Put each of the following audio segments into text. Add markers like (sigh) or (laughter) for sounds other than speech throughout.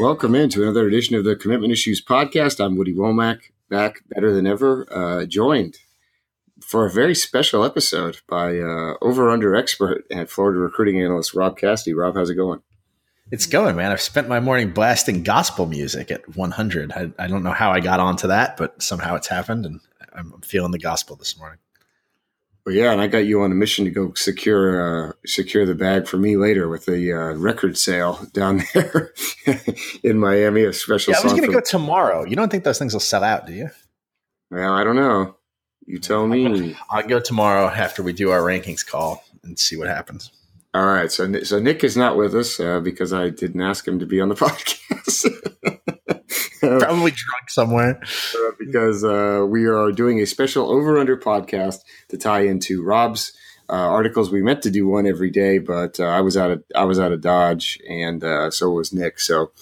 Welcome into another edition of the Commitment Issues podcast. I'm Woody Wommack, back better than ever, uh, joined for a very special episode by uh, over under expert and Florida recruiting analyst Rob Cassidy. Rob, how's it going? It's going, man. I've spent my morning blasting gospel music at 100. I, I don't know how I got onto that, but somehow it's happened, and I'm feeling the gospel this morning. Well, yeah, and I got you on a mission to go secure uh, secure the bag for me later with a uh, record sale down (laughs) there in Miami. A special. Yeah, I was going to go tomorrow. You don't think those things will sell out, do you? Well, I don't know. You tell me. (laughs) I'll go tomorrow after we do our rankings call and see what happens. All right. So, so Nick is not with us uh, because I didn't ask him to be on the (laughs) podcast. (laughs) Probably drunk somewhere. Uh, because uh, we are doing a special over under podcast to tie into Rob's uh, articles. We meant to do one every day, but uh, I was out of I was out of Dodge, and uh, so was Nick. So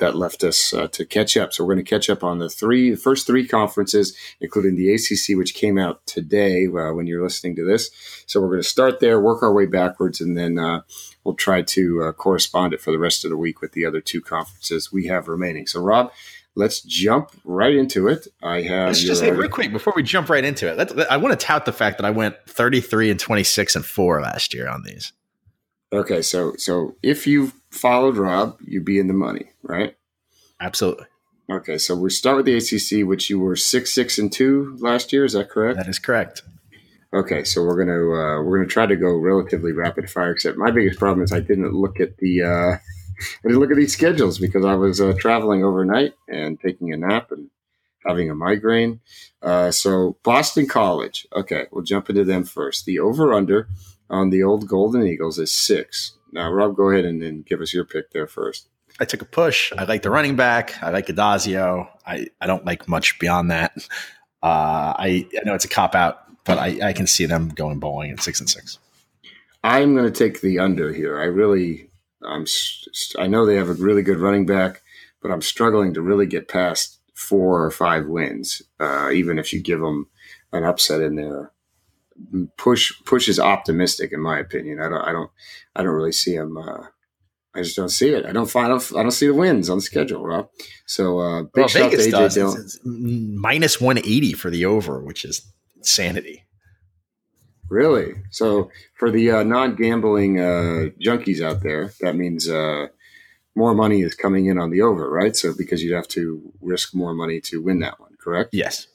that left us uh, to catch up. So we're going to catch up on the three, the first three conferences, including the ACC, which came out today uh, when you're listening to this. So we're going to start there, work our way backwards, and then uh, we'll try to uh, correspond it for the rest of the week with the other two conferences we have remaining. So Rob, let's jump right into it. I have. Let's just say real quick before we jump right into it. I want to tout the fact that I went 33 and 26 and four last year on these. Okay, so so if you followed Rob, you'd be in the money, right? Absolutely. Okay, so we start with the ACC, which you were six, six, and two last year. Is that correct? That is correct. Okay, so we're gonna uh, we're gonna try to go relatively rapid fire. Except my biggest problem is I didn't look at the uh, (laughs) I didn't look at these schedules because I was uh, traveling overnight and taking a nap and having a migraine. Uh, so Boston College. Okay, we'll jump into them first. The over under on the old Golden Eagles is six. Now, Rob, go ahead and, and give us your pick there first. I took a push. I like the running back. I like Addazio. I, I don't like much beyond that. Uh, I, I know it's a cop out, but I, I can see them going bowling at six and six. I'm going to take the under here. I really, I'm, I know they have a really good running back, but I'm struggling to really get past four or five wins, uh, even if you give them an upset in there. Push push is optimistic in my opinion. I don't I don't I don't really see him. Uh, I just don't see it. I don't find. I don't, I don't see the wins on the schedule, Rob. So uh, big well, shout Vegas to AJ Dillon. minus one eighty for the over, which is insanity. Really? So for the uh, non gambling uh, junkies out there, that means uh, more money is coming in on the over, right? So because you'd have to risk more money to win that one, correct? Yes.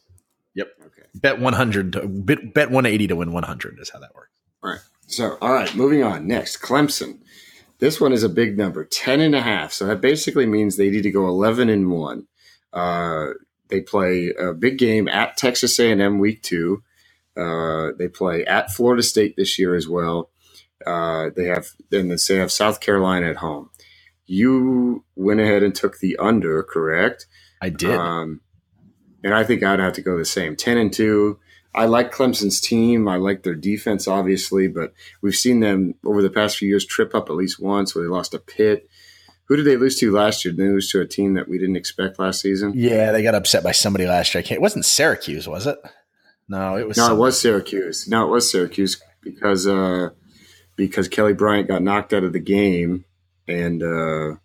Bet one hundred. Bet bet one eighty to win one hundred is how that works. All right. So all right, moving on. Next, Clemson. This one is a big number, 10 and a half. So that basically means they need to go 11 and 1. Uh, they play a big game at Texas A&M week two. Uh, they play at Florida State this year as well. Uh, they have then they say, have South Carolina at home. You went ahead and took the under, correct? I did. Um, and I think I'd have to go the same. Ten and two. I like Clemson's team. I like their defense, obviously, but we've seen them over the past few years trip up at least once where they lost a pit. Who did they lose to last year? Did they lose to a team that we didn't expect last season? Yeah, they got upset by somebody last year. it wasn't Syracuse, was it? No, it was. No, somebody. it was Syracuse. No, it was Syracuse because uh, because Kelly Bryant got knocked out of the game and uh,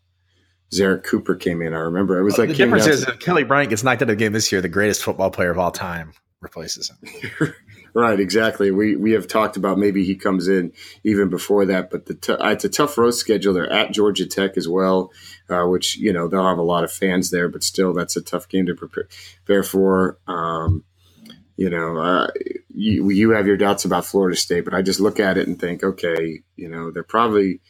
Zerrick Cooper came in. I remember it was like the difference is if Kelly Bryant gets knocked out of the game this year, the greatest football player of all time replaces him. (laughs) right, exactly. We we have talked about maybe he comes in even before that, but the t- it's a tough road schedule. They're at Georgia Tech as well, uh, which you know they'll have a lot of fans there, but still that's a tough game to prepare, prepare for. Um, you know, uh, you, you have your doubts about Florida State, but I just look at it and think, okay, you know, they're probably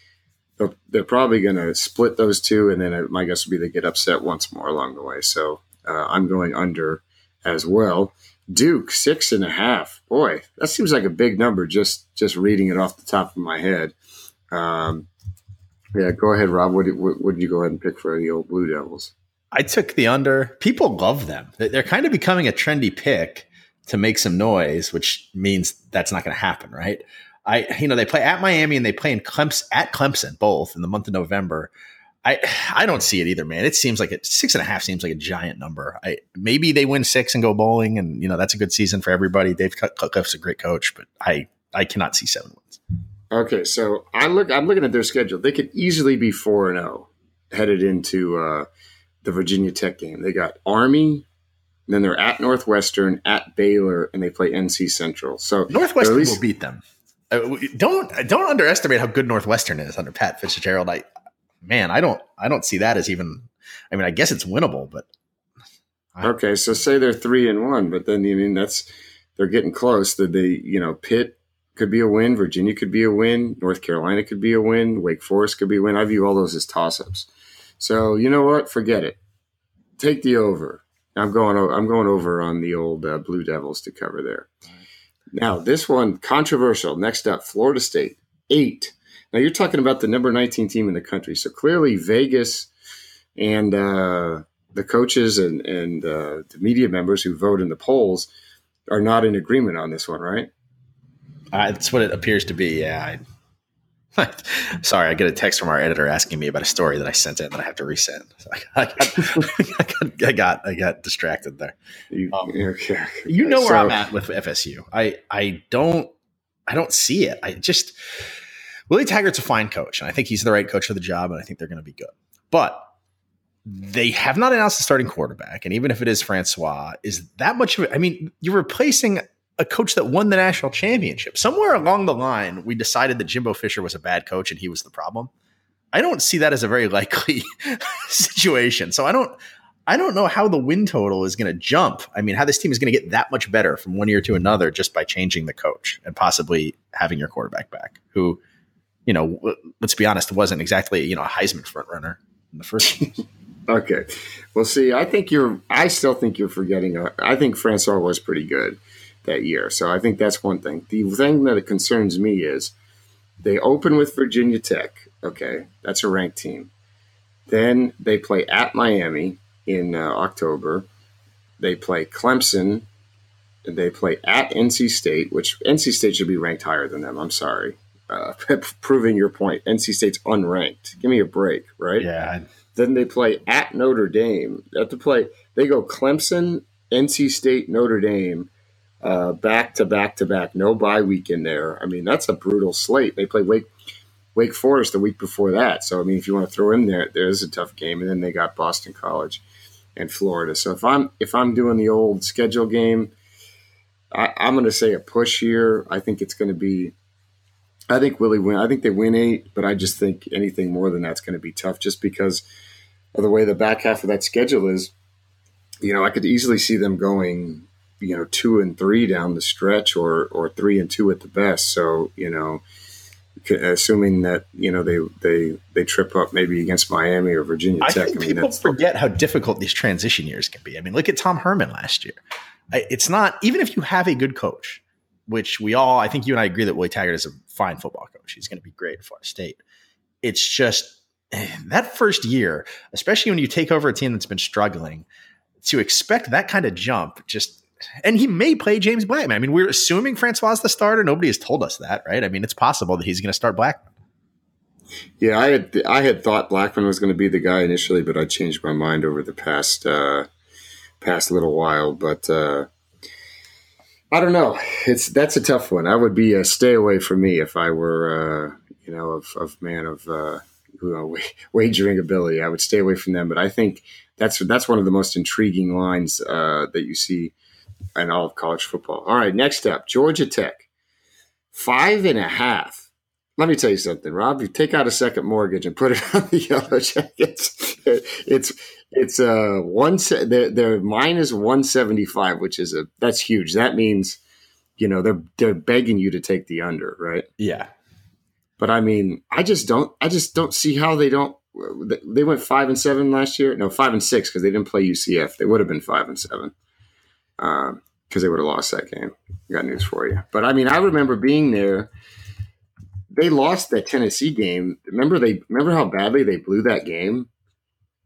they're probably going to split those two, and then my guess would be they get upset once more along the way. So uh, I'm going under as well. Duke six and a half. Boy, that seems like a big number. Just just reading it off the top of my head. Um, yeah, go ahead, Rob. What what, what did you go ahead and pick for the old Blue Devils? I took the under. People love them. They're kind of becoming a trendy pick to make some noise, which means that's not going to happen, right? I, you know, they play at Miami and they play in Clemson at Clemson both in the month of November. I I don't see it either, man. It seems like it six and a half seems like a giant number. I maybe they win six and go bowling, and you know that's a good season for everybody. Dave Cutcliffe's a great coach, but I I cannot see seven wins. Okay, so I look I'm looking at their schedule. They could easily be four and zero. Oh. headed into uh, the Virginia Tech game. They got Army, then they're at Northwestern, at Baylor, and they play NC Central. So Northwestern least, will beat them. Uh, don't don't underestimate how good Northwestern is under Pat Fitzgerald. I man, I don't I don't see that as even. I mean, I guess it's winnable, but okay. So say they're three and one, but then you I mean that's they're getting close. That they you know Pitt could be a win, Virginia could be a win, North Carolina could be a win, Wake Forest could be a win. I view all those as toss ups. So you know what? Forget it. Take the over. I'm going. I'm going over on the old uh, Blue Devils to cover there. Now this one controversial. Next up, Florida State eight. Now you're talking about the number 19 team in the country. So clearly Vegas and uh, the coaches and and uh, the media members who vote in the polls are not in agreement on this one, right? Uh, that's what it appears to be. Yeah. (laughs) Sorry, I get a text from our editor asking me about a story that I sent in that I have to resend. So I, got, I, got, (laughs) I, got, I got distracted there. You, um, you know where so, I'm at with FSU. I I don't I don't see it. I just Willie Taggart's a fine coach, and I think he's the right coach for the job, and I think they're going to be good. But they have not announced the starting quarterback, and even if it is Francois, is that much of it? I mean, you're replacing a coach that won the national championship. Somewhere along the line, we decided that Jimbo Fisher was a bad coach and he was the problem. I don't see that as a very (laughs) likely situation. So I don't I don't know how the win total is going to jump. I mean, how this team is going to get that much better from one year to another just by changing the coach and possibly having your quarterback back, who, you know, let's be honest, wasn't exactly you know a Heisman front runner in the first. (laughs) okay, well, see, I think you're. I still think you're forgetting. Uh, I think Francois was pretty good that year. So I think that's one thing. The thing that concerns me is they open with Virginia Tech. Okay, that's a ranked team. Then they play at Miami in uh, October. They play Clemson. They play at NC State, which NC State should be ranked higher than them. I'm sorry. Uh, (laughs) proving your point. NC State's unranked. Give me a break, right? Yeah. Then they play at Notre Dame. They have to play. They go Clemson, NC State, Notre Dame, uh, back to back to back, no bye week in there. I mean, that's a brutal slate. They play Wake Wake Forest the week before that. So I mean, if you want to throw in there, there's a tough game, and then they got Boston College and Florida. So if I'm if I'm doing the old schedule game, I, am going to say a push here. I think it's going to be. I think Willie win. I think they win eight, but I just think anything more than that's going to be tough, just because of the way the back half of that schedule is. You know, I could easily see them going you know two and three down the stretch, or or three and two at the best. So you know, assuming that you know they they they trip up maybe against Miami or Virginia Tech. I think I mean, people forget how difficult these transition years can be. I mean, look at Tom Herman last year. It's not even if you have a good coach, which we all, I think you and I agree that Willie Taggart is a fine football coach. He's going to be great at Florida State. It's just eh, that first year, especially when you take over a team that's been struggling, to expect that kind of jump just and he may play James Blackman. I mean, we're assuming Francois is the starter. Nobody has told us that, right? I mean, it's possible that he's going to start Blackman. Yeah, I had I had thought Blackman was going to be the guy initially, but I changed my mind over the past uh, past little while. But uh, I don't know. It's that's a tough one. I would be a stay away from me if I were uh, you know of, of man of uh, you know, wagering ability. I would stay away from them. But I think that's that's one of the most intriguing lines uh, that you see in all of college football. All right, next up, Georgia Tech. Five and a half. Let me tell you something, Rob. You take out a second mortgage and put it on the (laughs) Yellow Jackets. It's it's uh one. They're, they're minus one seventy five, which is a that's huge. That means you know they're they're begging you to take the under, right? Yeah. But I mean, I just don't. I just don't see how they don't. They went five and seven last year. No, five and six because they didn't play UCF. They would have been five and seven because um, they would have lost that game. I got news for you. But I mean, I remember being there. They lost that Tennessee game. Remember they remember how badly they blew that game.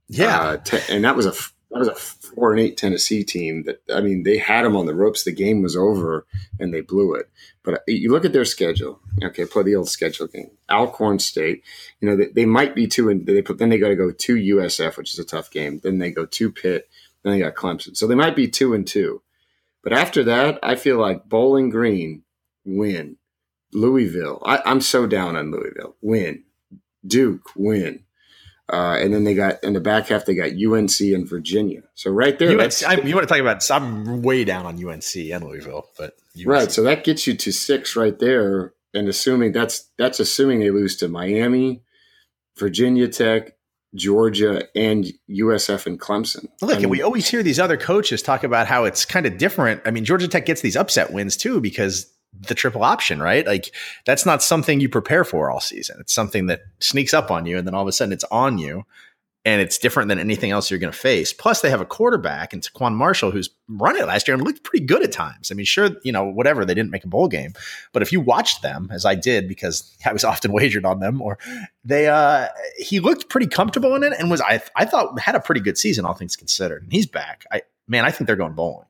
Yeah, uh, te- and that was a that was a four and eight Tennessee team. That I mean, they had them on the ropes. The game was over, and they blew it. But uh, you look at their schedule. Okay, play the old schedule game. Alcorn State. You know they, they might be two, and they put then they got to go to USF, which is a tough game. Then they go to Pitt. Then they got Clemson. So they might be two and two. But after that, I feel like Bowling Green win. Louisville, I, am so down on Louisville. Win. Duke win. Uh, and then they got in the back half they got UNC and Virginia. So right there, UNC, I, you want to talk about? I'm way down on UNC and Louisville, but UNC. right. So that gets you to six right there, and assuming that's that's assuming they lose to Miami, Virginia Tech, Georgia, and USF and Clemson. Look, and we always hear these other coaches talk about how it's kind of different. I mean, Georgia Tech gets these upset wins too because the triple option, right? Like that's not something you prepare for all season. It's something that sneaks up on you and then all of a sudden it's on you and it's different than anything else you're going to face. Plus they have a quarterback and TaQuon Marshall who's run it last year and looked pretty good at times. I mean, sure, you know, whatever, they didn't make a bowl game, but if you watched them as I did because (laughs) I was often wagered on them or they uh he looked pretty comfortable in it and was I I thought had a pretty good season all things considered. And he's back. I man, I think they're going bowling.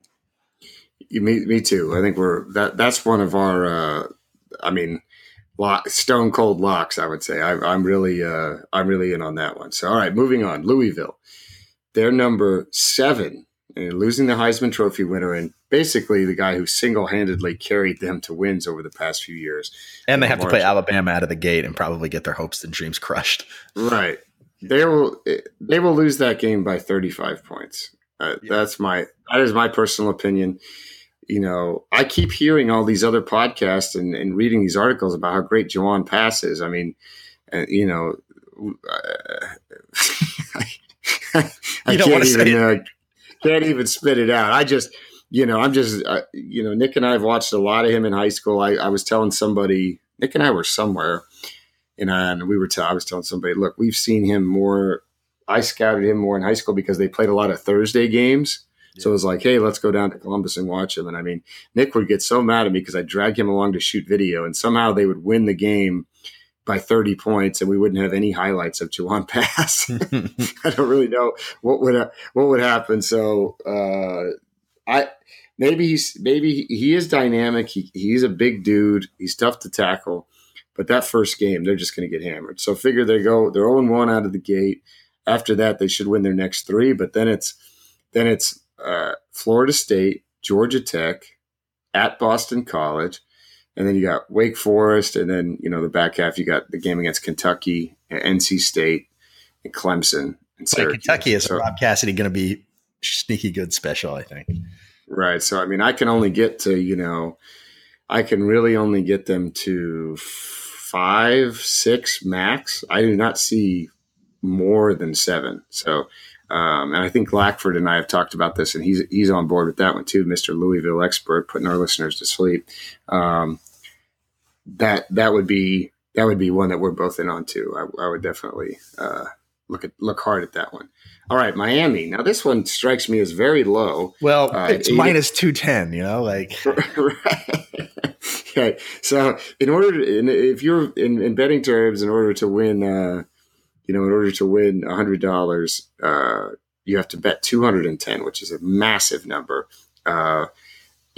You, me, me too. I think we're that. That's one of our. Uh, I mean, lock, stone cold locks. I would say. I, am really, uh, I'm really in on that one. So, all right, moving on. Louisville, they're number seven, and losing the Heisman Trophy winner, and basically the guy who single handedly carried them to wins over the past few years. And they have to play Alabama out of the gate and probably get their hopes and dreams crushed. Right. They will. They will lose that game by 35 points. Uh, yeah. That's my. That is my personal opinion you know, I keep hearing all these other podcasts and, and reading these articles about how great Jawon Pass is. I mean, uh, you know, uh, (laughs) I, I can't even uh, can't even spit it out. I just, you know, I'm just, uh, you know, Nick and I have watched a lot of him in high school. I, I was telling somebody, Nick and I were somewhere, and, I, and we were. T- I was telling somebody, look, we've seen him more. I scouted him more in high school because they played a lot of Thursday games so it was like, hey, let's go down to Columbus and watch him. And I mean, Nick would get so mad at me because I dragged him along to shoot video, and somehow they would win the game by 30 points, and we wouldn't have any highlights of Jawon Pass. (laughs) (laughs) I don't really know what would what would happen. So uh, I maybe he's maybe he is dynamic. He, he's a big dude. He's tough to tackle. But that first game, they're just going to get hammered. So figure they go, they're 0 1 out of the gate. After that, they should win their next three. But then it's then it's uh, Florida State, Georgia Tech, at Boston College, and then you got Wake Forest, and then you know the back half you got the game against Kentucky, NC State, and Clemson. And Kentucky is so, Rob Cassidy going to be sneaky good special, I think. Right. So I mean, I can only get to you know, I can really only get them to five, six max. I do not see more than seven. So um, and I think Lackford and I have talked about this, and he's he's on board with that one too, Mister Louisville expert, putting our listeners to sleep. Um, that that would be that would be one that we're both in on too. I, I would definitely uh, look at look hard at that one. All right, Miami. Now this one strikes me as very low. Well, uh, it's minus two ten. You know, like (laughs) right. (laughs) okay. So in order, to, if you're in, in betting terms, in order to win. Uh, you know, in order to win $100, uh, you have to bet 210, which is a massive number. Uh,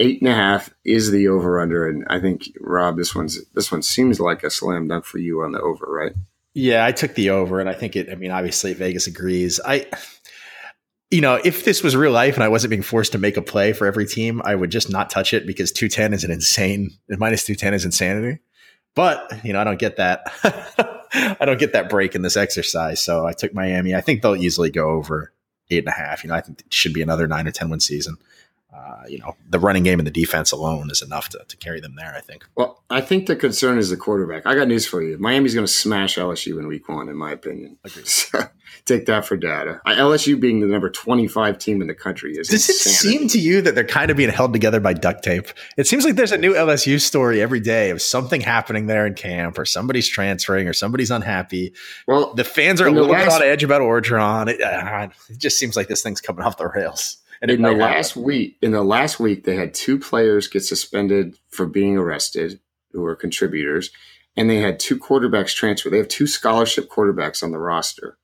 eight and a half is the over under. And I think, Rob, this one's, this one seems like a slam dunk for you on the over, right? Yeah, I took the over and I think it, I mean, obviously Vegas agrees. I, you know, if this was real life and I wasn't being forced to make a play for every team, I would just not touch it because 210 is an insane, minus 210 is insanity. But, you know, I don't get that. (laughs) (laughs) I don't get that break in this exercise. So I took Miami. I think they'll easily go over eight and a half. You know, I think it should be another nine or 10 win season. Uh, you know, the running game and the defense alone is enough to, to carry them there, I think. Well, I think the concern is the quarterback. I got news for you. Miami's going to smash LSU in week one, in my opinion. Agreed. (laughs) So, take that for data. LSU being the number 25 team in the country is Does insanity. it seem to you that they're kind of being held together by duct tape? It seems like there's a new LSU story every day of something happening there in camp or somebody's transferring or somebody's unhappy. Well, the fans are a little last, bit on edge about Orgeron. It, uh, it just seems like this thing's coming off the rails. And in the last happen. week, in the last week, they had two players get suspended for being arrested who were contributors, and they had two quarterbacks transfer. They have two scholarship quarterbacks on the roster.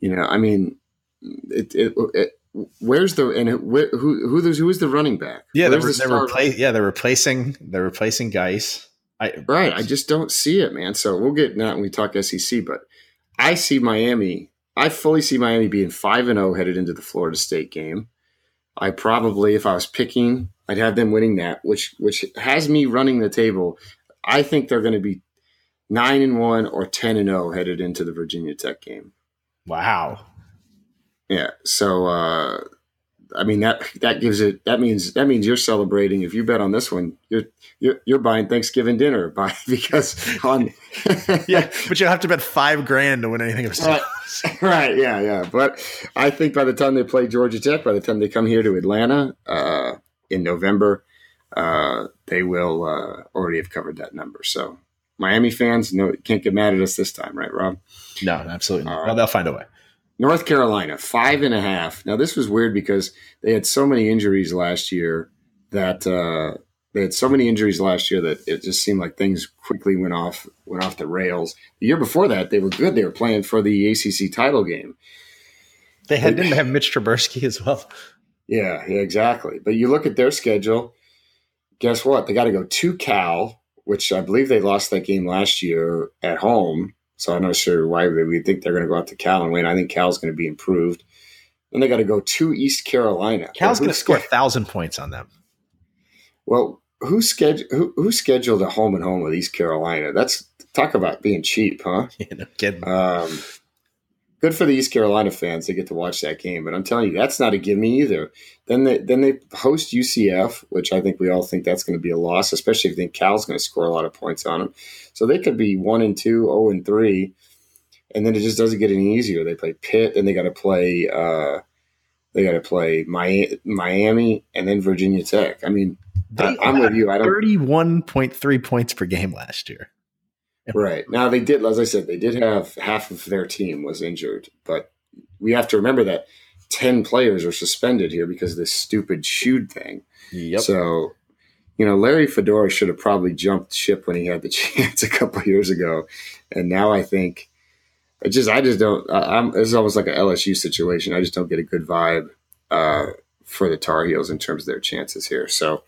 You know, I mean, it, it, it where's the and who who who is the running back? Yeah, they're, the they're repla- yeah they're replacing they're replacing guys. I, right, I just don't see it, man. So we'll get now when we talk SEC, but I see Miami. I fully see Miami being five and zero oh headed into the Florida State game. I probably, if I was picking, I'd have them winning that, which which has me running the table. I think they're going to be nine and one or ten and zero headed into the Virginia Tech game. Wow. Yeah. So uh, I mean that that gives it that means that means you're celebrating. If you bet on this one, you're you're, you're buying Thanksgiving dinner (laughs) by because on (laughs) yeah, but you'll have to bet five grand to win anything of (laughs) right, right, yeah, yeah. But I think by the time they play Georgia Tech, by the time they come here to Atlanta uh, in November, uh, they will uh, already have covered that number. So Miami fans, no, can't get mad at us this time, right, Rob? No, absolutely not. Well, they'll find a way. North Carolina, five and a half. Now, this was weird because they had so many injuries last year that uh, they had so many injuries last year that it just seemed like things quickly went off went off the rails. The year before that, they were good. They were playing for the ACC title game. They had, didn't have Mitch Trubisky as well. Yeah, yeah, exactly. But you look at their schedule. Guess what? They got to go to Cal, which I believe they lost that game last year at home. So I'm not sure why we think they're going to go out to Cal and win. I think Cal's going to be improved. Then they got to go to East Carolina. Cal's going to score a thousand points on them. Well, who scheduled who, who, scheduled a home and home with East Carolina? That's talk about being cheap, huh? (laughs) Yeah, no kidding. Um, good for the East Carolina fans. They get to watch that game, but I'm telling you, that's not a gimme either. Then they then they host UCF, which I think we all think that's going to be a loss, especially if you think Cal's going to score a lot of points on them. So they could be one and two, zero oh and three, and then it just doesn't get any easier. They play Pitt, and they got to play. Uh, they got to play Miami, and then Virginia Tech. I mean, I, am with you. I don't thirty-one point three points per game last year. Right now, they did, as I said, they did have half of their team was injured, but we have to remember that ten players are suspended here because of this stupid shoot thing. Yep. So, you know, Larry Fedora should have probably jumped ship when he had the (laughs) chance a couple years ago, and now I think it just I just don't. I'm it's almost like an LSU situation. I just don't get a good vibe uh, for the Tar Heels in terms of their chances here. So,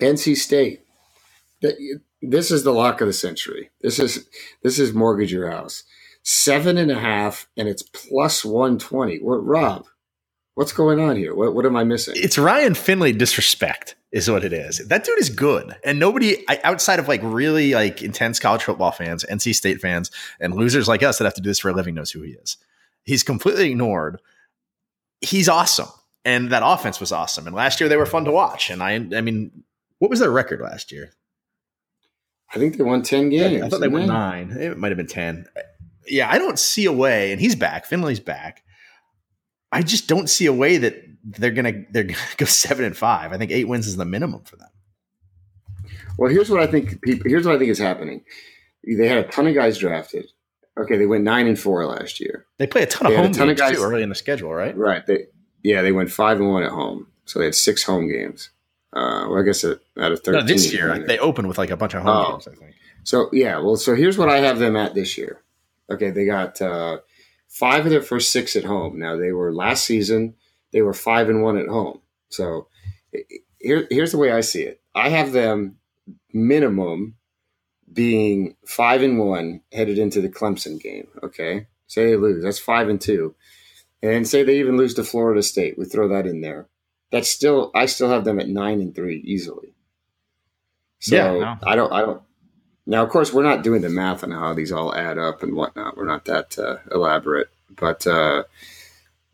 NC State. This is the lock of the century. This is this is mortgage your house. Seven and a half, and it's plus one twenty. What, Rob? What's going on here? What, what am I missing? It's Ryan Finley disrespect is what it is. That dude is good, and nobody outside of like really like intense college football fans, NC State fans, and losers like us that have to do this for a living knows who he is. He's completely ignored. He's awesome, and that offense was awesome. And last year they were fun to watch. And I, I mean, what was their record last year? I think they won ten games. I thought they won nine. It might have been ten. Yeah, I don't see a way, and he's back. Finley's back. I just don't see a way that they're gonna they're (laughs) gonna go seven and five. I think eight wins is the minimum for them. Well, here's what I think. Here's what I think is happening. They had a ton of guys drafted. Okay, they went nine and four last year. They play a ton they of home ton games of guys, too early in the schedule, right? Right. They yeah, they went five and one at home, so they had six home games. Uh, well, I guess out of thirteen. No, this year they opened with like a bunch of home oh. games. I think. So yeah, well, so here's what I have them at this year. Okay, they got uh, five of their first six at home. Now they were last season they were five and one at home. So here, here's the way I see it. I have them minimum being five and one headed into the Clemson game. Okay, say they lose, that's five and two, and say they even lose to Florida State. We throw that in there. That's still I still have them at nine and three easily. So yeah, no. I don't I don't. Now, of course, we're not doing the math on how these all add up and whatnot. We're not that uh, elaborate, but uh,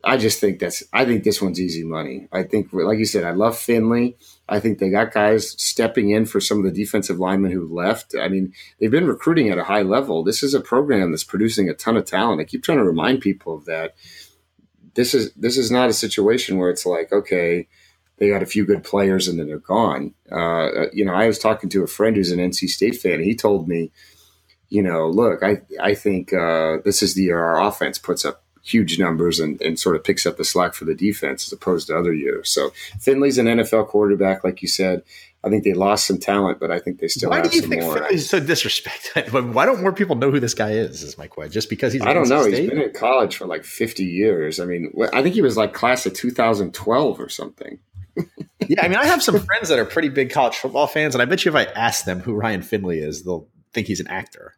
I just think that's I think this one's easy money. I think, like you said, I love Finley. I think they got guys stepping in for some of the defensive linemen who left. I mean, they've been recruiting at a high level. This is a program that's producing a ton of talent. I keep trying to remind people of that. This is this is not a situation where it's like, okay, they got a few good players and then they're gone. Uh, you know, I was talking to a friend who's an NC State fan. He told me, you know, look, I I think uh, this is the year our offense puts up huge numbers and, and sort of picks up the slack for the defense as opposed to other years. So Finley's an NFL quarterback, like you said. I think they lost some talent, but I think they still Why have do you some think more. Finley's so disrespect? (laughs) Why don't more people know who this guy is? Is my question. Just because he's I don't know. State? He's been in college for like fifty years. I mean, I think he was like class of 2012 or something. (laughs) yeah, I mean, I have some (laughs) friends that are pretty big college football fans, and I bet you if I ask them who Ryan Finley is, they'll think he's an actor.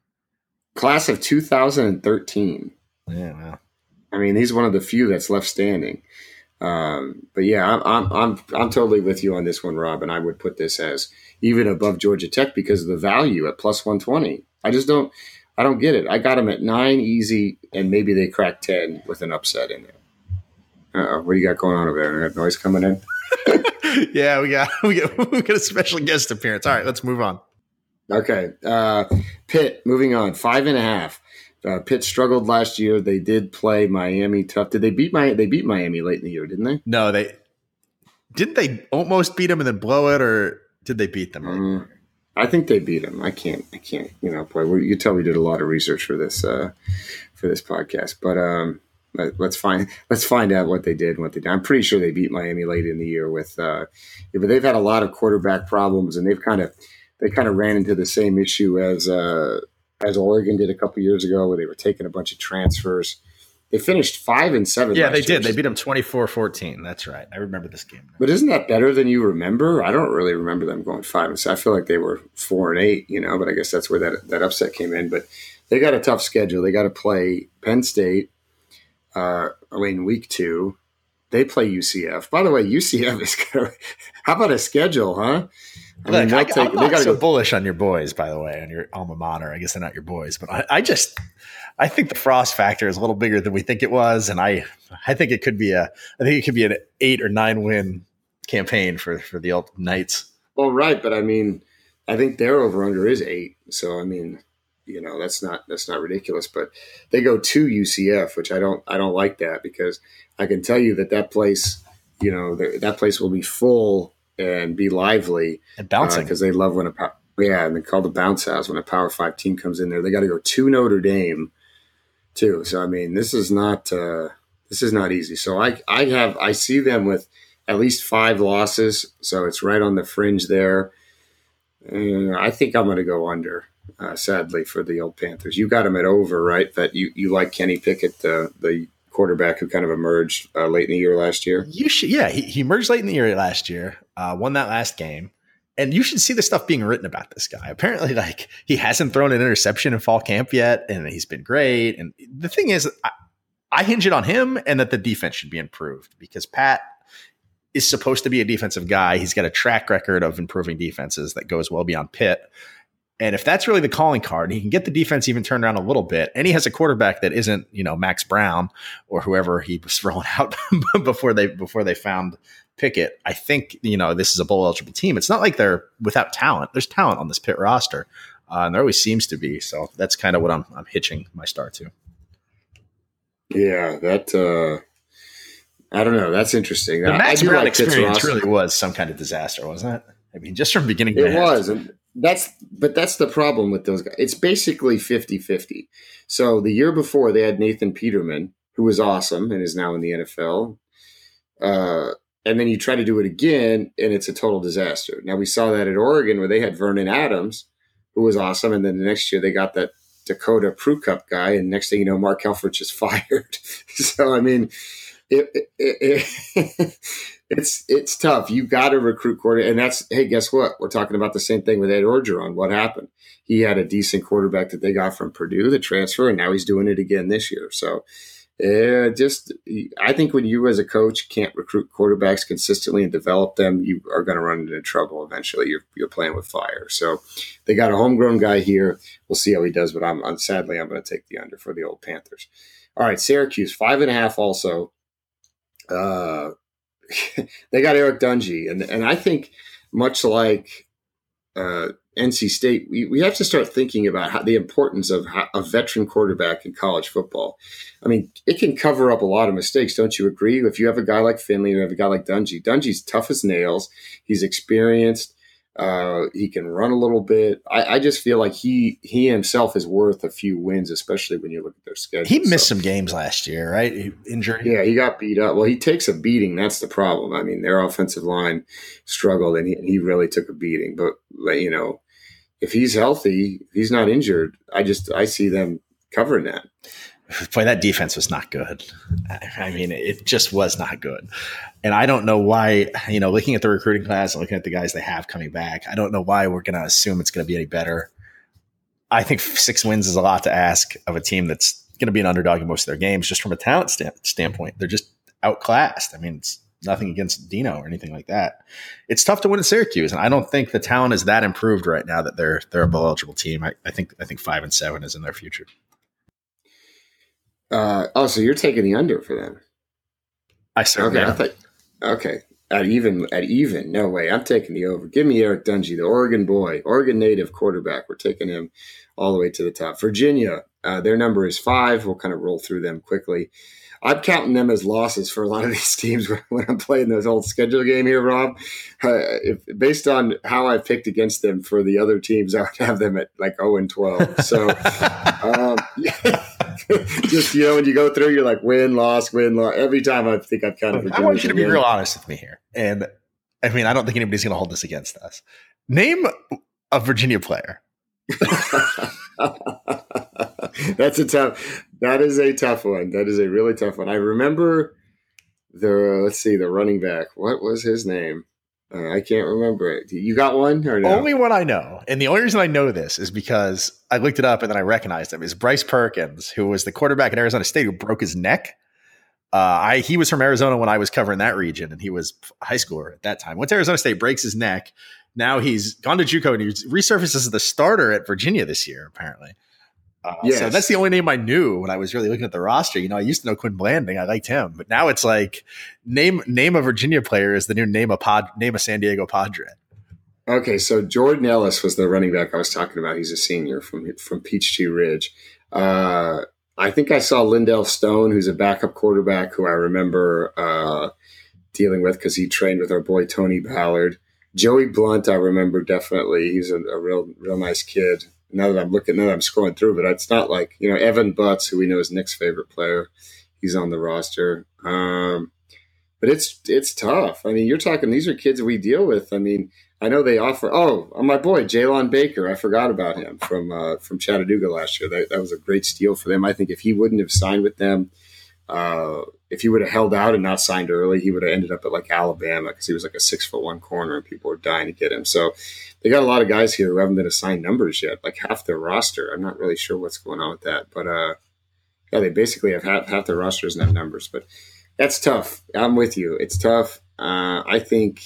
Class of 2013. Yeah, wow. I mean, he's one of the few that's left standing. Um, but yeah, I'm, I'm, I'm, I'm totally with you on this one, Rob. And I would put this as even above Georgia Tech because of the value at plus 120. I just don't, I don't get it. I got them at nine easy and maybe they crack ten with an upset in there. Uh-oh, what do you got going on over there? Got noise coming in? (laughs) yeah, we got (laughs) we got we got a special guest appearance. All right, let's move on. Okay, uh, Pitt. Moving on, five and a half. Uh, Pitt struggled last year. They did play Miami tough. Did they beat my? They beat Miami late in the year, didn't they? No, they didn't. They almost beat them and then blow it, or did they beat them? Um, I think they beat them. I can't. I can't. You know, play. You tell we did a lot of research for this uh, for this podcast, but um, let's find let's find out what they did and what they did. I'm pretty sure they beat Miami late in the year with, uh, yeah, but they've had a lot of quarterback problems, and they've kind of they kind of ran into the same issue as uh, as Oregon did a couple years ago, where they were taking a bunch of transfers. They finished five and seven. Yeah, they did. They beat them 24-14. That's right. I remember this game. But isn't that better than you remember? I don't really remember them going five and seven. I feel like they were four and eight, you know. But I guess that's where that that upset came in. But they got a tough schedule. They got to play Penn State, uh, I mean, week two, they play UCF. By the way, UCF is (laughs) kind of, how about a schedule, huh? I mean, I, take, I'm not so go. bullish on your boys, by the way, on your alma mater. I guess they're not your boys, but I, I, just, I think the frost factor is a little bigger than we think it was, and I, I think it could be a, I think it could be an eight or nine win campaign for for the old Knights. Well, right, but I mean, I think their over under is eight, so I mean, you know that's not that's not ridiculous but they go to UCF which I don't I don't like that because I can tell you that that place you know that place will be full and be lively and bouncing. because uh, they love when a yeah and they call the bounce house when a power 5 team comes in there. They got to go to Notre Dame too. So I mean this is not uh, this is not easy. So I I have I see them with at least 5 losses so it's right on the fringe there. Uh, I think I'm going to go under uh, sadly for the old Panthers. You got him at over, right? But you, you like Kenny Pickett, the the quarterback who kind of emerged uh, late in the year last year. You should, yeah, he, he emerged late in the year last year, uh, won that last game, and you should see the stuff being written about this guy. Apparently, like he hasn't thrown an interception in fall camp yet, and he's been great. And the thing is, I, I hinge it on him, and that the defense should be improved because Pat is supposed to be a defensive guy. He's got a track record of improving defenses that goes well beyond Pitt. And if that's really the calling card, he can get the defense even turned around a little bit. And he has a quarterback that isn't, you know, Max Browne or whoever he was (laughs) rolling out (laughs) before they before they found Pickett. I think you know this is a bowl eligible team. It's not like they're without talent. There's talent on this Pitt roster, uh, and there always seems to be. So that's kind of what I'm I'm hitching my star to. Yeah, that. uh I don't know. That's interesting. The Max Browne like experience really was some kind of disaster, wasn't it? I mean, just from beginning to it was. And that's but that's the problem with those guys. It's basically 50-50. So the year before they had Nathan Peterman, who was awesome and is now in the NFL. Uh, and then you try to do it again and it's a total disaster. Now we saw that at Oregon where they had Vernon Adams, who was awesome, and then the next year they got that Dakota Prukop guy, and next thing you know, Mark Helfrich is (laughs) fired. (laughs) so I mean, it, it, it, it's it's tough. You got to recruit quarterback, and that's hey, guess what? We're talking about the same thing with Ed Orgeron. What happened? He had a decent quarterback that they got from Purdue, the transfer, and now he's doing it again this year. So, uh, just I think when you as a coach can't recruit quarterbacks consistently and develop them, you are going to run into trouble eventually. You're you're playing with fire. So, they got a homegrown guy here. We'll see how he does, but I'm, I'm sadly I'm going to take the under for the old Panthers. All right, Syracuse five and a half also. Uh, (laughs) they got Eric Dungey, and and I think much like uh, NC State, we, we have to start thinking about how, the importance of how, a veteran quarterback in college football. I mean, it can cover up a lot of mistakes, don't you agree? If you have a guy like Finley, you have a guy like Dungey. Dungey's tough as nails. He's experienced. Uh, he can run a little bit. I, I, just feel like he he himself is worth a few wins, especially when you look at their schedule. He missed so, some games last year, right? Injury. Yeah, he got beat up. Well, he takes a beating. That's the problem. I mean, their offensive line struggled, and he, he really took a beating. But you know, if he's healthy, if he's not injured, I just I see them covering that boy, that defense was not good. I mean, it just was not good. And I don't know why, you know, looking at the recruiting class and looking at the guys they have coming back, I don't know why we're going to assume it's going to be any better. I think six wins is a lot to ask of a team that's going to be an underdog in most of their games, just from a talent st- standpoint. They're just outclassed. I mean, it's nothing against Dino or anything like that. It's tough to win at Syracuse, and I don't think the talent is that improved right now that they're they're a bowl eligible team. I, I think I think five and seven is in their future. Uh, oh, so you're taking the under for them? I certainly. Okay, I thought. Okay, at even at even. No way. I'm taking the over. Give me Eric Dungey, the Oregon boy, Oregon native quarterback. We're taking him all the way to the top. Virginia, uh, their number is five. We'll kind of roll through them quickly. I'm counting them as losses for a lot of (laughs) these teams when, when I'm playing those old schedule game here, Rob. Uh, if, based on how I picked against them for the other teams, I would have them at like 0 and 12. So, (laughs) um, (laughs) (laughs) just you know, when you go through, you're like win, loss, win, loss. Every time I think I've kind of. I want you to be real honest with me here, and I mean, I don't think anybody's going to hold this against us. Name a Virginia player. (laughs) That's a tough. That is a tough one. That is a really tough one. I remember the. Let's see, the running back. What was his name? Uh, I can't remember it. You got one or no? Only one I know, and the only reason I know this is because I looked it up and then I recognized him. Is Bryce Perkins, who was the quarterback at Arizona State who broke his neck. Uh, I he was from Arizona when I was covering that region, and he was a high schooler at that time. To Arizona State, breaks his neck. Now he's gone to JUCO and he resurfaces as the starter at Virginia this year. Apparently, uh, Yes. so that's the only name I knew when I was really looking at the roster. You know, I used to know Quin Blanding. I liked him, but now it's like name name a Virginia player is the new name a pod name a San Diego Padre. Okay, so Jordan Ellis was the running back I was talking about. He's a senior from from Peachtree Ridge. Uh, I think I saw Lindell Stone, who's a backup quarterback, who I remember uh, dealing with because he trained with our boy Tony Ballard. Joey Blount, I remember definitely. He's a, a real real nice kid. Now that I'm looking, now that I'm scrolling through, but it's not like you know Evan Butts, who we know is Nick's favorite player. He's on the roster. Um, but it's it's tough. I mean, you're talking; these are kids we deal with. I mean, I know they offer. Oh, my boy Jalon Baker. I forgot about him from uh, from Chattanooga last year. That, that was a great steal for them. I think if he wouldn't have signed with them, uh, if he would have held out and not signed early, he would have ended up at like Alabama because he was like a six foot one corner and people were dying to get him. So they got a lot of guys here who haven't been assigned numbers yet, like half their roster. I'm not really sure what's going on with that, but uh, yeah, they basically have half, half their roster doesn't have numbers. But that's tough. I'm with you. It's tough. Uh, I think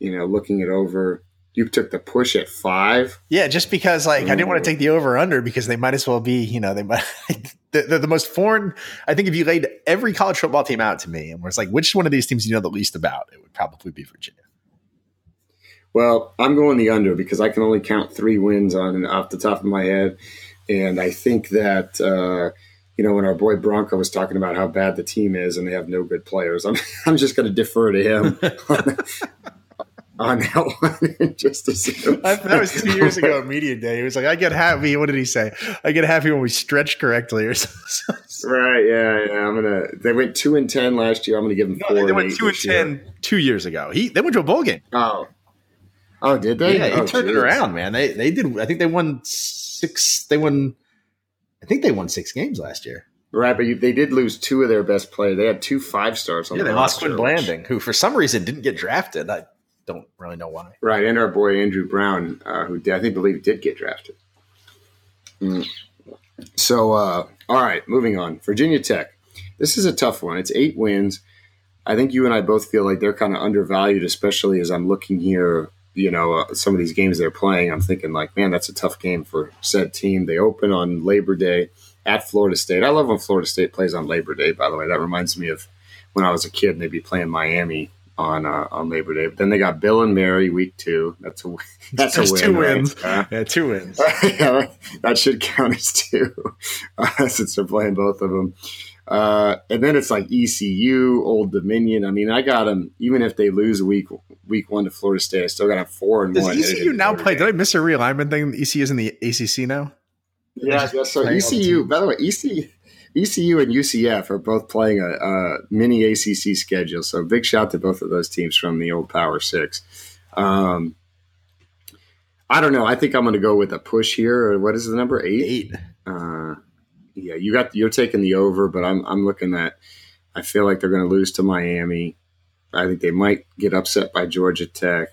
you know, looking it over, you took the push at five. Yeah, just because like I didn't want to take the over under because they might as well be, you know, they might (laughs) they're the most foreign. I think if you laid every college football team out to me and was like, which one of these teams do you know the least about, it would probably be Virginia. Well, I'm going the under because I can only count three wins on off the top of my head, and I think that uh, you know when our boy Bronco was talking about how bad the team is and they have no good players, I'm (laughs) I'm just going to defer to him. (laughs) (laughs) on that (laughs) one, just to see. that was two years (laughs) ago at media day. He was like, "I get happy." What did he say? I get happy when we stretch correctly, or (laughs) something. Right? Yeah, yeah. I'm gonna. They went two and ten last year. I'm gonna give them four. No, they went two and this year. ten two years ago. He they went to a bowl game. Oh, oh, did they? Yeah, he oh, turned it around, man. They they did. I think they won six. They won. I think they won six games last year. Right, but you, they did lose two of their best players. They had two five stars on Yeah, the they lost roster, Quin which- Blanding, who for some reason didn't get drafted. I don't really know why. Right, and our boy Andrew Brown, uh, who I think believe did get drafted. Mm. So, uh, all right, moving on. Virginia Tech. This is a tough one. It's eight wins. I think you and I both feel like they're kind of undervalued, especially as I'm looking here. You know, uh, some of these games they're playing, I'm thinking like, man, that's a tough game for said team. They open on Labor Day at Florida State. I love when Florida State plays on Labor Day. By the way, that reminds me of when I was a kid and they'd be playing Miami on uh, on Labor Day. But then they got Bill and Mary week two. That's a (laughs) that's There's a win. two right? wins. Uh, Yeah, two wins. (laughs) yeah, that should count as two (laughs) uh, since they're playing both of them. Uh, and then it's like ECU, Old Dominion. I mean, I got them. Even if they lose week week one to Florida State, I still got them four and Does one. ECU now play? Did I miss a realignment thing? ECU is in the ACC now. Yeah, I guess so. Playing all the ECU. By the way, ECU. ECU and UCF are both playing a, a mini ACC schedule, so big shout to both of those teams from the old Power Six. Um, I don't know. I think I'm going to go with a push here. What is the number eight? Eight. Uh, yeah, you got you're taking the over, but I'm I'm looking at. I feel like they're going to lose to Miami. I think they might get upset by Georgia Tech.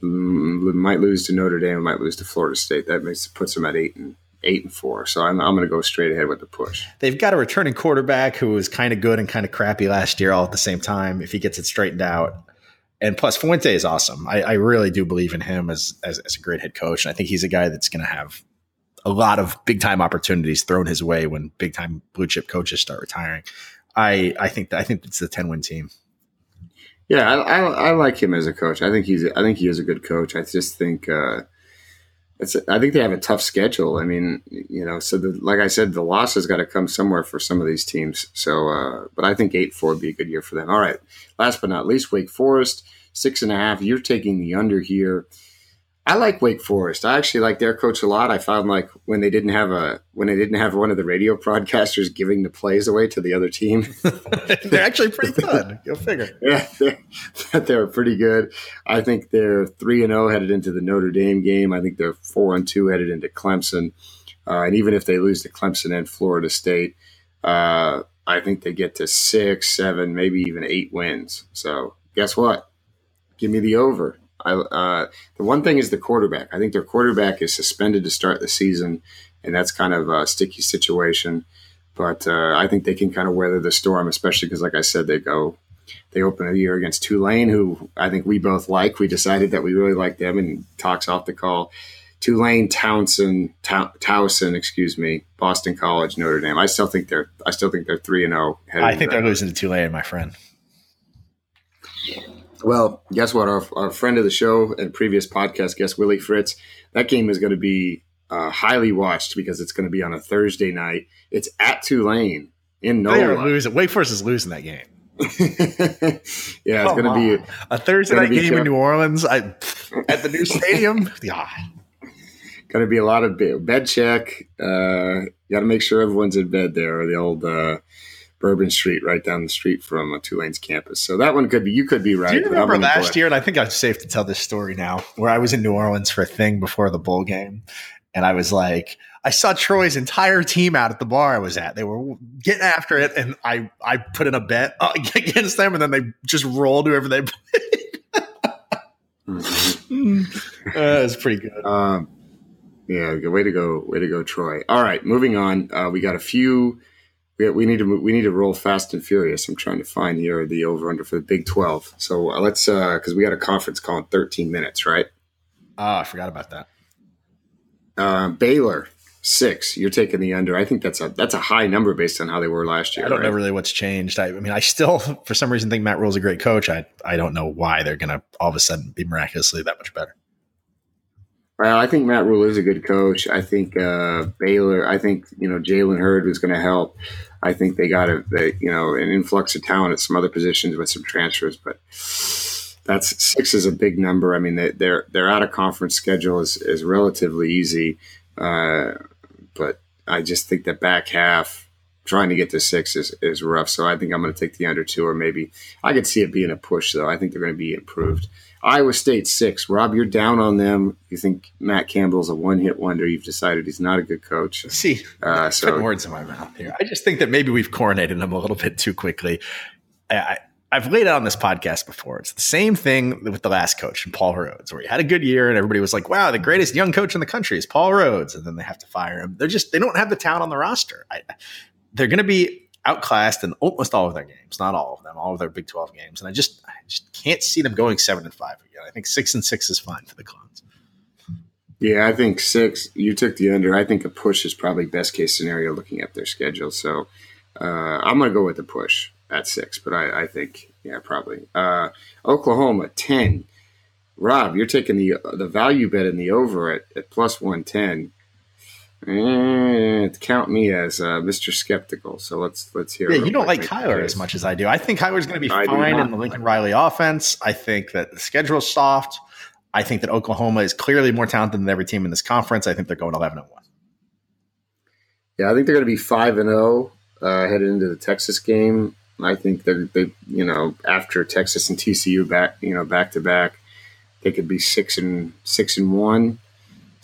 Mm, might lose to Notre Dame. Might lose to Florida State. That makes puts them at eight and eight and four. So I'm I'm going to go straight ahead with the push. They've got a returning quarterback who was kind of good and kind of crappy last year, all at the same time. If he gets it straightened out, and plus Fuente is awesome. I, I really do believe in him as, as as a great head coach, and I think he's a guy that's going to have a lot of big time opportunities thrown his way when big time blue chip coaches start retiring. I I think that, I think it's the ten win team. Yeah, I, I, I, like him as a coach. I think he's I think he is a good coach. I just think uh, it's I think they have a tough schedule. I mean, you know, so the, like I said, the loss has got to come somewhere for some of these teams. So, uh, but I think eight four would be a good year for them. All right, last but not least, Wake Forest six and a half. You're taking the under here. I like Wake Forest. I actually like their coach a lot. I found like when they didn't have a when they didn't have one of the radio (laughs) broadcasters giving the plays away to the other team. (laughs) they're actually pretty (laughs) good. You'll figure. Yeah, they're, they're pretty good. I think they're three and zero oh headed into the Notre Dame game. I think they're four and two headed into Clemson. Uh, and even if they lose to Clemson and Florida State, uh, I think they get to six, seven, maybe even eight wins. So guess what? Give me the over. I, uh, the one thing is the quarterback. I think their quarterback is suspended to start the season, and that's kind of a sticky situation. But uh, I think they can kind of weather the storm, especially because, like I said, they go they open a year against Tulane, who I think we both like. We decided that we really like them, and talks off the call. Tulane, Townsend, Towson, excuse me, Boston College, Notre Dame. I still think they're I still think they're three and zero. Oh I think they're losing to Tulane, my friend. Well, guess what? Our, our friend of the show and previous podcast guest, Willie Fritz, that game is going to be uh, highly watched because it's going to be on a Thursday night. It's at Tulane in NOLA. Losing. Wake Forest is losing that game. (laughs) yeah, it's going to be a Thursday night game in New Orleans I, at the new stadium. (laughs) yeah, going to be a lot of bed check. Uh, Got to make sure everyone's in bed there. The old uh, Bourbon Street, right down the street from uh, Tulane's campus. So that one could be. You could be right. Do you remember last year? And I think I'm safe to tell this story now, where I was in New Orleans for a thing before the bowl game, and I was like, I saw Troy's entire team out at the bar I was at. They were getting after it, and I I put in a bet (laughs) against them, and then they just rolled whoever they (laughs) played. mm-hmm. (laughs) uh, it was pretty good. Um, yeah, way to go, way to go, Troy. All right, moving on. Uh, we got a few we, we need to we need to roll fast and furious. I'm trying to find here the over under for the Big Twelve. So uh, let's because uh, we got a conference call in 13 minutes, right? Oh, I forgot about that. Uh, Baylor six. You're taking the under. I think that's a that's a high number based on how they were last year. I don't right? know really what's changed. I, I, mean, I still (laughs) for some reason think Matt Rhule's a great coach. I I don't know why they're going to all of a sudden be miraculously that much better. Well, I think Matt Rhule is a good coach. I think uh, Baylor. I think you know Jalen Hurd was going to help. I think they got a you know an influx of talent at some other positions with some transfers, but that's six is a big number. I mean, they, their their out of conference schedule is is relatively easy, uh, but I just think the back half trying to get to six is, is rough. So I think I'm going to take the under two, or maybe I could see it being a push. Though I think they're going to be improved. Iowa State six. Rob, you're down on them. You think Matt Campbell's a one hit wonder. You've decided he's not a good coach. See, uh, so words in my mouth here. I just think that maybe we've coronated him a little bit too quickly. I, I've laid out on this podcast before. It's the same thing with the last coach, and Paul Rhoads, where he had a good year and everybody was like, wow, the greatest young coach in the country is Paul Rhoads. And then they have to fire him. They're just, they don't have the talent on the roster. I, they're going to be outclassed in almost all of their games, not all of them, all of their Big 12 games. And I just, I just can't see them going seven and five again. I think six and six is fine for the Clones. Yeah, I think six. You took the under. I think a push is probably best case scenario looking at their schedule. So uh, I'm going to go with the push at six, but I, I think, yeah, probably. Uh, Oklahoma, 10. Rob, you're taking the the value bet in the over at, at plus 110. Count me as uh, Mr. Skeptical. So let's let's hear. Yeah, you don't like Kyler as much as I do. I think Kyler's going to be I fine in the Lincoln Riley offense. I think that the schedule's soft. I think that Oklahoma is clearly more talented than every team in this conference. I think they're going eleven and one. Yeah, I think they're going to be five and zero oh, uh, headed into the Texas game. I think they're they you know after Texas and TCU back you know back to back, they could be six and six and one.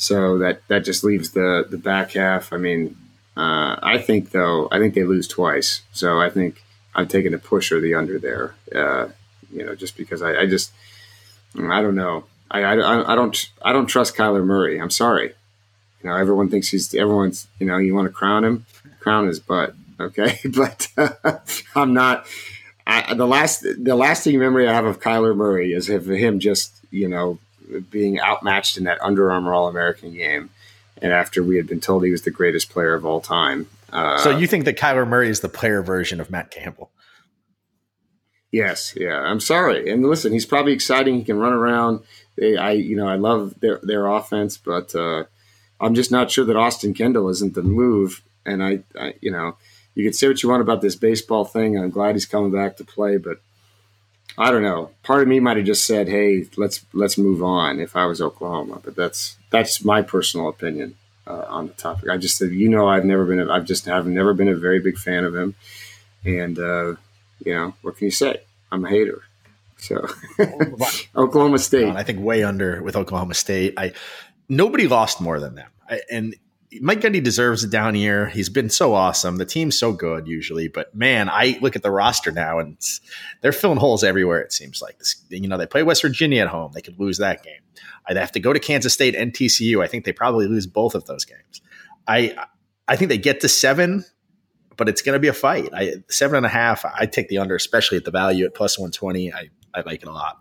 So that that just leaves the the back half. I mean, uh, I think though, I think they lose twice. So I think I'm taking the push or the under there. Uh, you know, just because I, I, just I don't know. I, I, I don't I don't trust Kyler Murray. I'm sorry. You know, everyone thinks he's everyone's. You know, you want to crown him, crown his butt. Okay, (laughs) but uh, I'm not. I, the last the lasting memory I have of Kyler Murray is of him just you know being outmatched in that Under Armour All American game. and after we had been told he was the greatest player of all time. Uh, so you think that Kyler Murray is the player version of Matt Campbell? Yes, yeah. I'm sorry, and listen, he's probably exciting. He can run around. They, I, you know, I love their their offense, but uh, I'm just not sure that Austin Kendall isn't the move. And I, I, you know, you can say what you want about this baseball thing. I'm glad he's coming back to play, but I don't know. Part of me might have just said, "Hey, let's let's move on." If I was Oklahoma, but that's that's my personal opinion uh, on the topic. I just said, you know, I've never been, a, I've just I've never been a very big fan of him, and uh, you know, what can you say? I'm a hater. So (laughs) Oklahoma State, I think way under with Oklahoma State. I nobody lost more than them, I, and Mike Gundy deserves a down year. He's been so awesome. The team's so good usually, but man, I look at the roster now and they're filling holes everywhere. It seems like this, you know they play West Virginia at home. They could lose that game. I'd have to go to Kansas State and TCU. I think they probably lose both of those games. I I think they get to seven, but it's going to be a fight. I seven and a half. I take the under, especially at the value at plus one twenty. I I like it a lot.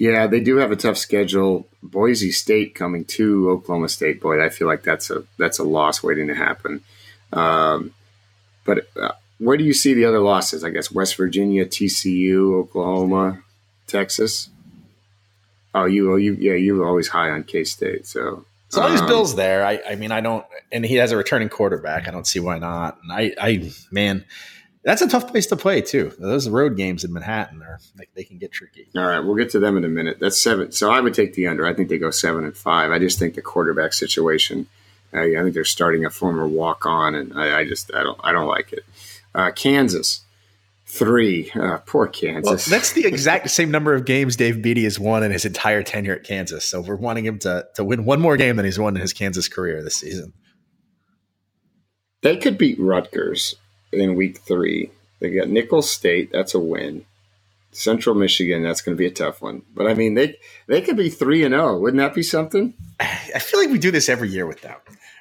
Yeah, they do have a tough schedule. Boise State coming to Oklahoma State. Boy, I feel like that's a that's a loss waiting to happen. Um, but uh, where do you see the other losses? I guess West Virginia, TCU, Oklahoma, Texas. Oh, you, oh, you, yeah, you were always high on K State. So as long as um, Bill's there, I, I mean, I don't, and he has a returning quarterback. I don't see why not. And I, I, man, that's a tough place to play too. Those road games in Manhattan are like they can get tricky. All right, we'll get to them in a minute. That's seven. So I would take the under. I think they go seven and five. I just think the quarterback situation. Uh, I think they're starting a former walk on, and I, I, just I don't I don't like it. Uh, Kansas three. Uh, poor Kansas. Well, that's the exact (laughs) same number of games Dave Beaty has won in his entire tenure at Kansas. So we're wanting him to to win one more game than he's won in his Kansas career this season. They could beat Rutgers in week three. They got Nicholls State. That's a win. Central Michigan. That's going to be a tough one. But I mean, they they could be three and zero. Oh. Wouldn't that be something? I feel like we do this every year with them.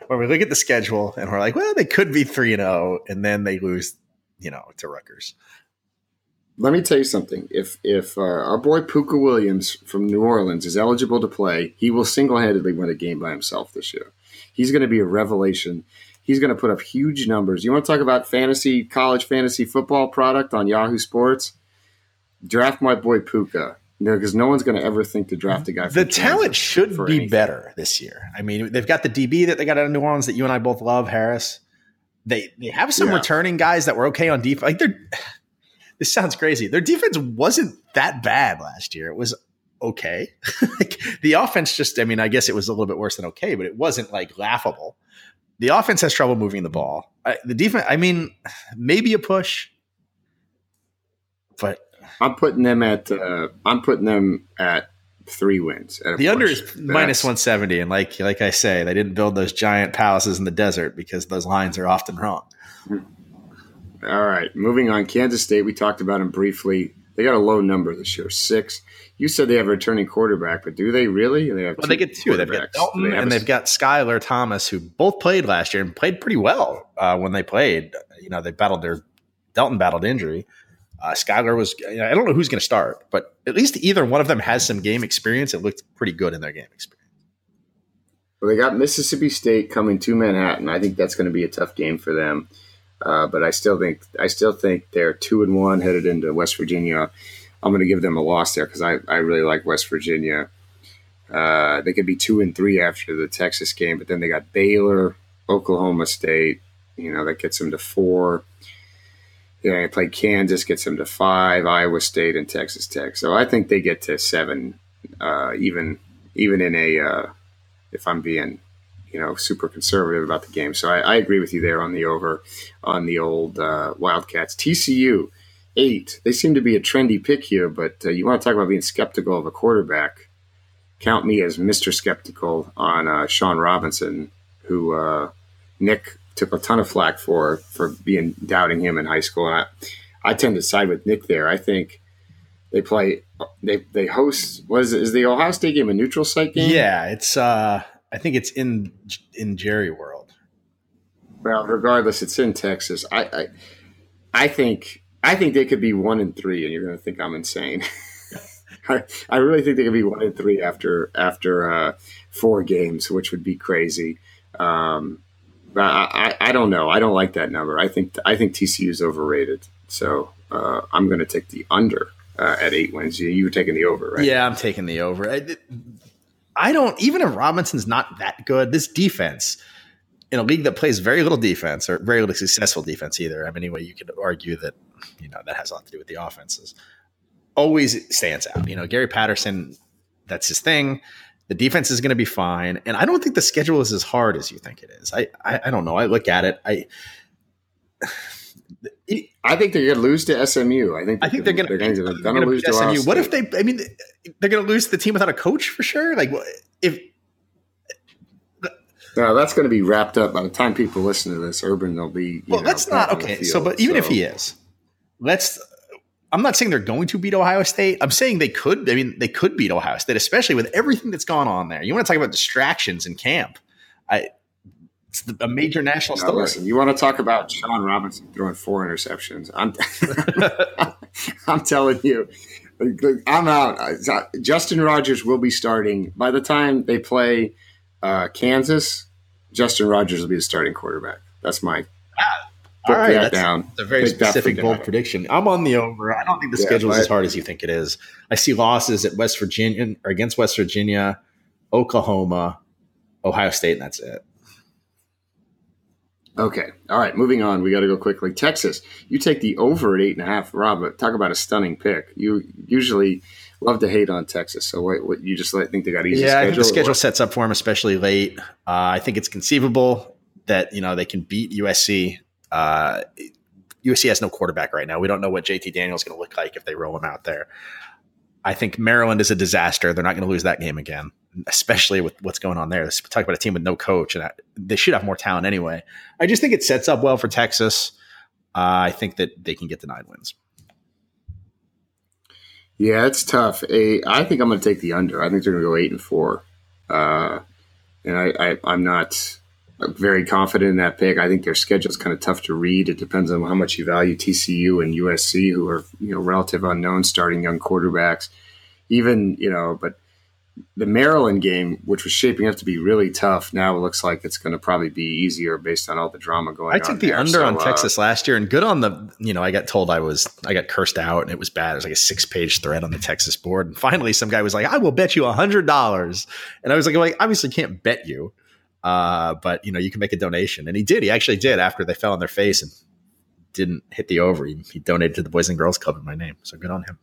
When we look at the schedule and we're like, well, they could be three and zero, oh, and then they lose, you know, to Rutgers. Let me tell you something. If if uh, our boy Pooka Williams from New Orleans is eligible to play, he will single handedly win a game by himself this year. He's going to be a revelation He's going to put up huge numbers. You want to talk about fantasy, college fantasy football product on Yahoo Sports? Draft my boy Pooka Because no one's going to ever think to draft a guy. The talent should be anything. better this year. I mean, they've got the DB that they got out of New Orleans that you and I both love, Harris. They they have some yeah. returning guys that were okay on defense. Like they're (sighs) this sounds crazy. Their defense wasn't that bad last year. It was okay. (laughs) like, the offense just, I mean, I guess it was a little bit worse than okay, but it wasn't like laughable the offense has trouble moving the ball. I, the defense, I mean, maybe a push, but I'm putting them at uh, I'm putting them at three wins. the push. under is minus 170, and like like I say, they didn't build those giant palaces in the desert because those lines are often wrong. All right, moving on. Kansas State, we talked about them briefly. They got a low number this year, six you said they have a returning quarterback, but do they really? They have well, they get two. They've got Delton they and they've got Skylar Thompson, who both played last year and played pretty well uh, when they played. You know, they battled their Delton battled injury. Uh, Skylar was. You know, I don't know who's going to start, but at least either one of them has some game experience. It looked pretty good in their game experience. Well, they got Mississippi State coming to Manhattan. I think that's going to be a tough game for them. Uh, but I still think I still think they're two and one headed into West Virginia. I'm going to give them a loss there because I, I really like West Virginia. Uh, they could be two and three after the Texas game, but then they got Baylor, Oklahoma State. You know that gets them to four. Yeah, they play Kansas, gets them to five. Iowa State and Texas Tech. So I think they get to seven, uh, even even in a uh, if I'm being you know super conservative about the game. So I, I, agree with you there on the over on the old uh, Wildcats. TCU eight. They seem to be a trendy pick here, but uh, you want to talk about being skeptical of a quarterback. Count me as Mr. Skeptical on uh, Shawn Robinson, who uh, Nick took a ton of flack for for being doubting him in high school. And I, I tend to side with Nick there. I think they play they they host what is it? Is the Ohio State game a neutral site game? Yeah, it's uh I think it's in in Jerry World. Well, regardless, it's in Texas. I I, I think I think they could be one and three, and you're going to think I'm insane. (laughs) I, I really think they could be one and three after after uh, four games, which would be crazy. Um, but I, I, I, don't know. I don't like that number. I think I think TCU is overrated. So uh, I'm going to take the under uh, at eight wins. You, you were taking the over, right? Yeah, I'm taking the over. I, I don't even if Robinson's not that good. This defense in a league that plays very little defense or very little successful defense either. I mean, anyway, you could argue that you know that has a lot to do with the offenses. Always stands out. You know, Gary Patterson, that's his thing. The defense is going to be fine, and I don't think the schedule is as hard as you think it is. I I, I don't know. I look at it. I. I think they're going to lose to SMU. I think I think they're going to They're going to lose to SMU. What if they? I mean, they're going to lose the team without a coach for sure. Like if no, that's going to be wrapped up by the time people listen to this. Urban, they'll be. well, know, that's not okay. Field, so, but even so. if he is, let's. I'm not saying they're going to beat Ohio State. I'm saying they could. I mean, they could beat Ohio State, especially with everything that's gone on there. You want to talk about distractions in camp? I. It's a major national now, story. Listen, you want to talk about Shawn Robinson throwing four interceptions? I'm. (laughs) I'm telling you, I'm out. Justin Rogers will be starting by the time they play uh, Kansas, Justin Rogers will be the starting quarterback. That's my ah, all right. That down. It's a very Put specific bold prediction. I'm on the over. I don't think the yeah, schedule is as hard as you think it is. I see losses at West Virginia or against West Virginia, Oklahoma, Ohio State, and that's it. Okay. All right. Moving on. We got to go quickly. Texas. You take the over at eight and a half. Rob, talk about a stunning pick. You usually love to hate on Texas. So what, what you just think they got easy? Yeah, I think the schedule sets up for them, especially late. Uh, I think it's conceivable that you know they can beat USC. Uh, USC has no quarterback right now. We don't know what JT Daniels is going to look like if they roll him out there. I think Maryland is a disaster. They're not going to lose that game again, especially with what's going on there. Let's talk about a team with no coach, and they should have more talent anyway. I just think it sets up well for Texas. Uh, I think that they can get the nine wins. Yeah, it's tough. A, I think I'm going to take the under. I think they're going to go eight and four, uh, and I, I, am not very confident in that pick. I think their schedule is kind of tough to read. It depends on how much you value TCU and USC, who are you know relative unknowns, starting young quarterbacks. Even you know, but the Maryland game, which was shaping up to be really tough, now it looks like it's going to probably be easier based on all the drama going. On. I took the there. under so, on uh, Texas last year, and good on the. You know, I got told I was I got cursed out, and it was bad. It was like a six page thread on the Texas board, and finally, some guy was like, "I will bet you a hundred dollars," and I was like, "Well, I obviously can't bet you, uh, but you know, you can make a donation," and he did. He actually did after they fell on their face and didn't hit the over. He, he donated to the Boys and Girls Club in my name, so good on him.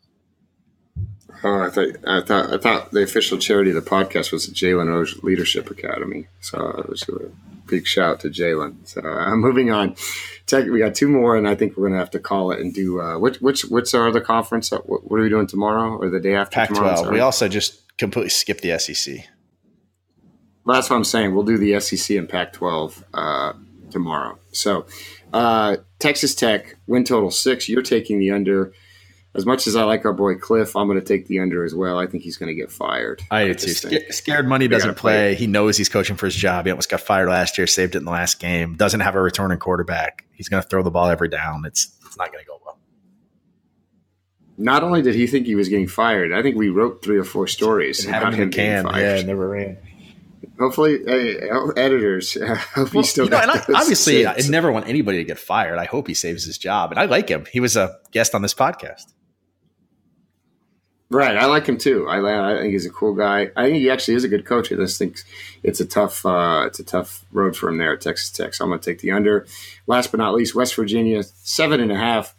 Oh, I thought I thought I thought the official charity of the podcast was Jalen Rose Leadership Academy. So it was a big shout to Jalen. So I'm uh, (laughs) moving on. Tech, we got two more, and I think we're gonna have to call it and do uh, which which which are the conference? What, what, are we doing tomorrow or the day after? Pac-12. We also just completely skipped the SEC. Well, that's what I'm saying. We'll do the SEC and Pac-12 uh, tomorrow. So uh, Texas Tech win total six. You're taking the under as much as I like our boy Kliff, I'm going to take the under as well. I think he's going to get fired. I do too. Sc- scared money doesn't play. play. He knows he's coaching for his job. He almost got fired last year, saved it in the last game. Doesn't have a returning quarterback. He's going to throw the ball every down. It's it's not going to go well. Not only did he think he was getting fired, I think we wrote three or four stories about him getting fired. Yeah, never ran. Hopefully, hey, editors. (laughs) I hope well, still. You know, I, (laughs) obviously, I never want anybody to get fired. I hope he saves his job, and I like him. He was a guest on this podcast. Right, I like him too. I, I think he's a cool guy. I think he actually is a good coach. I just think it's a tough, uh, it's a tough road for him there at Texas Tech. So I'm going to take the under. Last but not least, West Virginia seven and a half.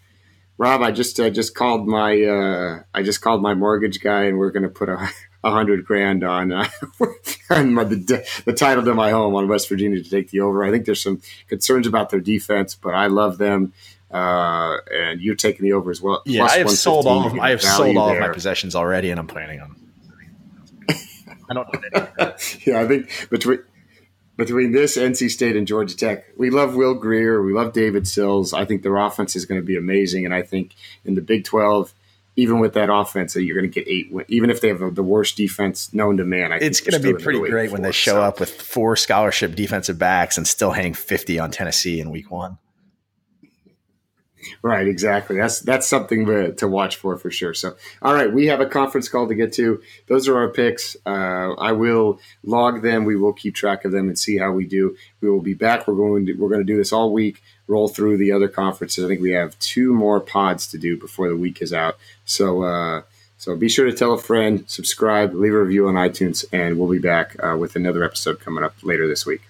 Rob, I just uh, just called my uh, I just called my mortgage guy, and we're going to put a, a hundred grand on uh, (laughs) on my, the, the title to my home on West Virginia to take the over. I think there's some concerns about their defense, but I love them uh, and you're taking the over as well. Yeah, I have sold all of I have sold all there. of my possessions already, and I'm planning on. (laughs) I don't know. yeah, I think between between this NC State and Georgia Tech, we love Will Grier, we love David Sills. I think their offense is going to be amazing, and I think in the Big Twelve. Even with that offense, you're going to get eight. Even if they have the worst defense known to man, I it's going to be pretty great when they show so. up with four scholarship defensive backs and still hang 50 on Tennessee in week one. Right, exactly. That's that's something to, to watch for for sure. So, all right, we have a conference call to get to. Those are our picks. Uh, I will log them. We will keep track of them and see how we do. We will be back. We're going to we're going to do this all week. Roll through the other conferences. I think we have two more pods to do before the week is out. So. Uh, so be sure to tell a friend, subscribe, leave a review on iTunes, and we'll be back uh, with another episode coming up later this week.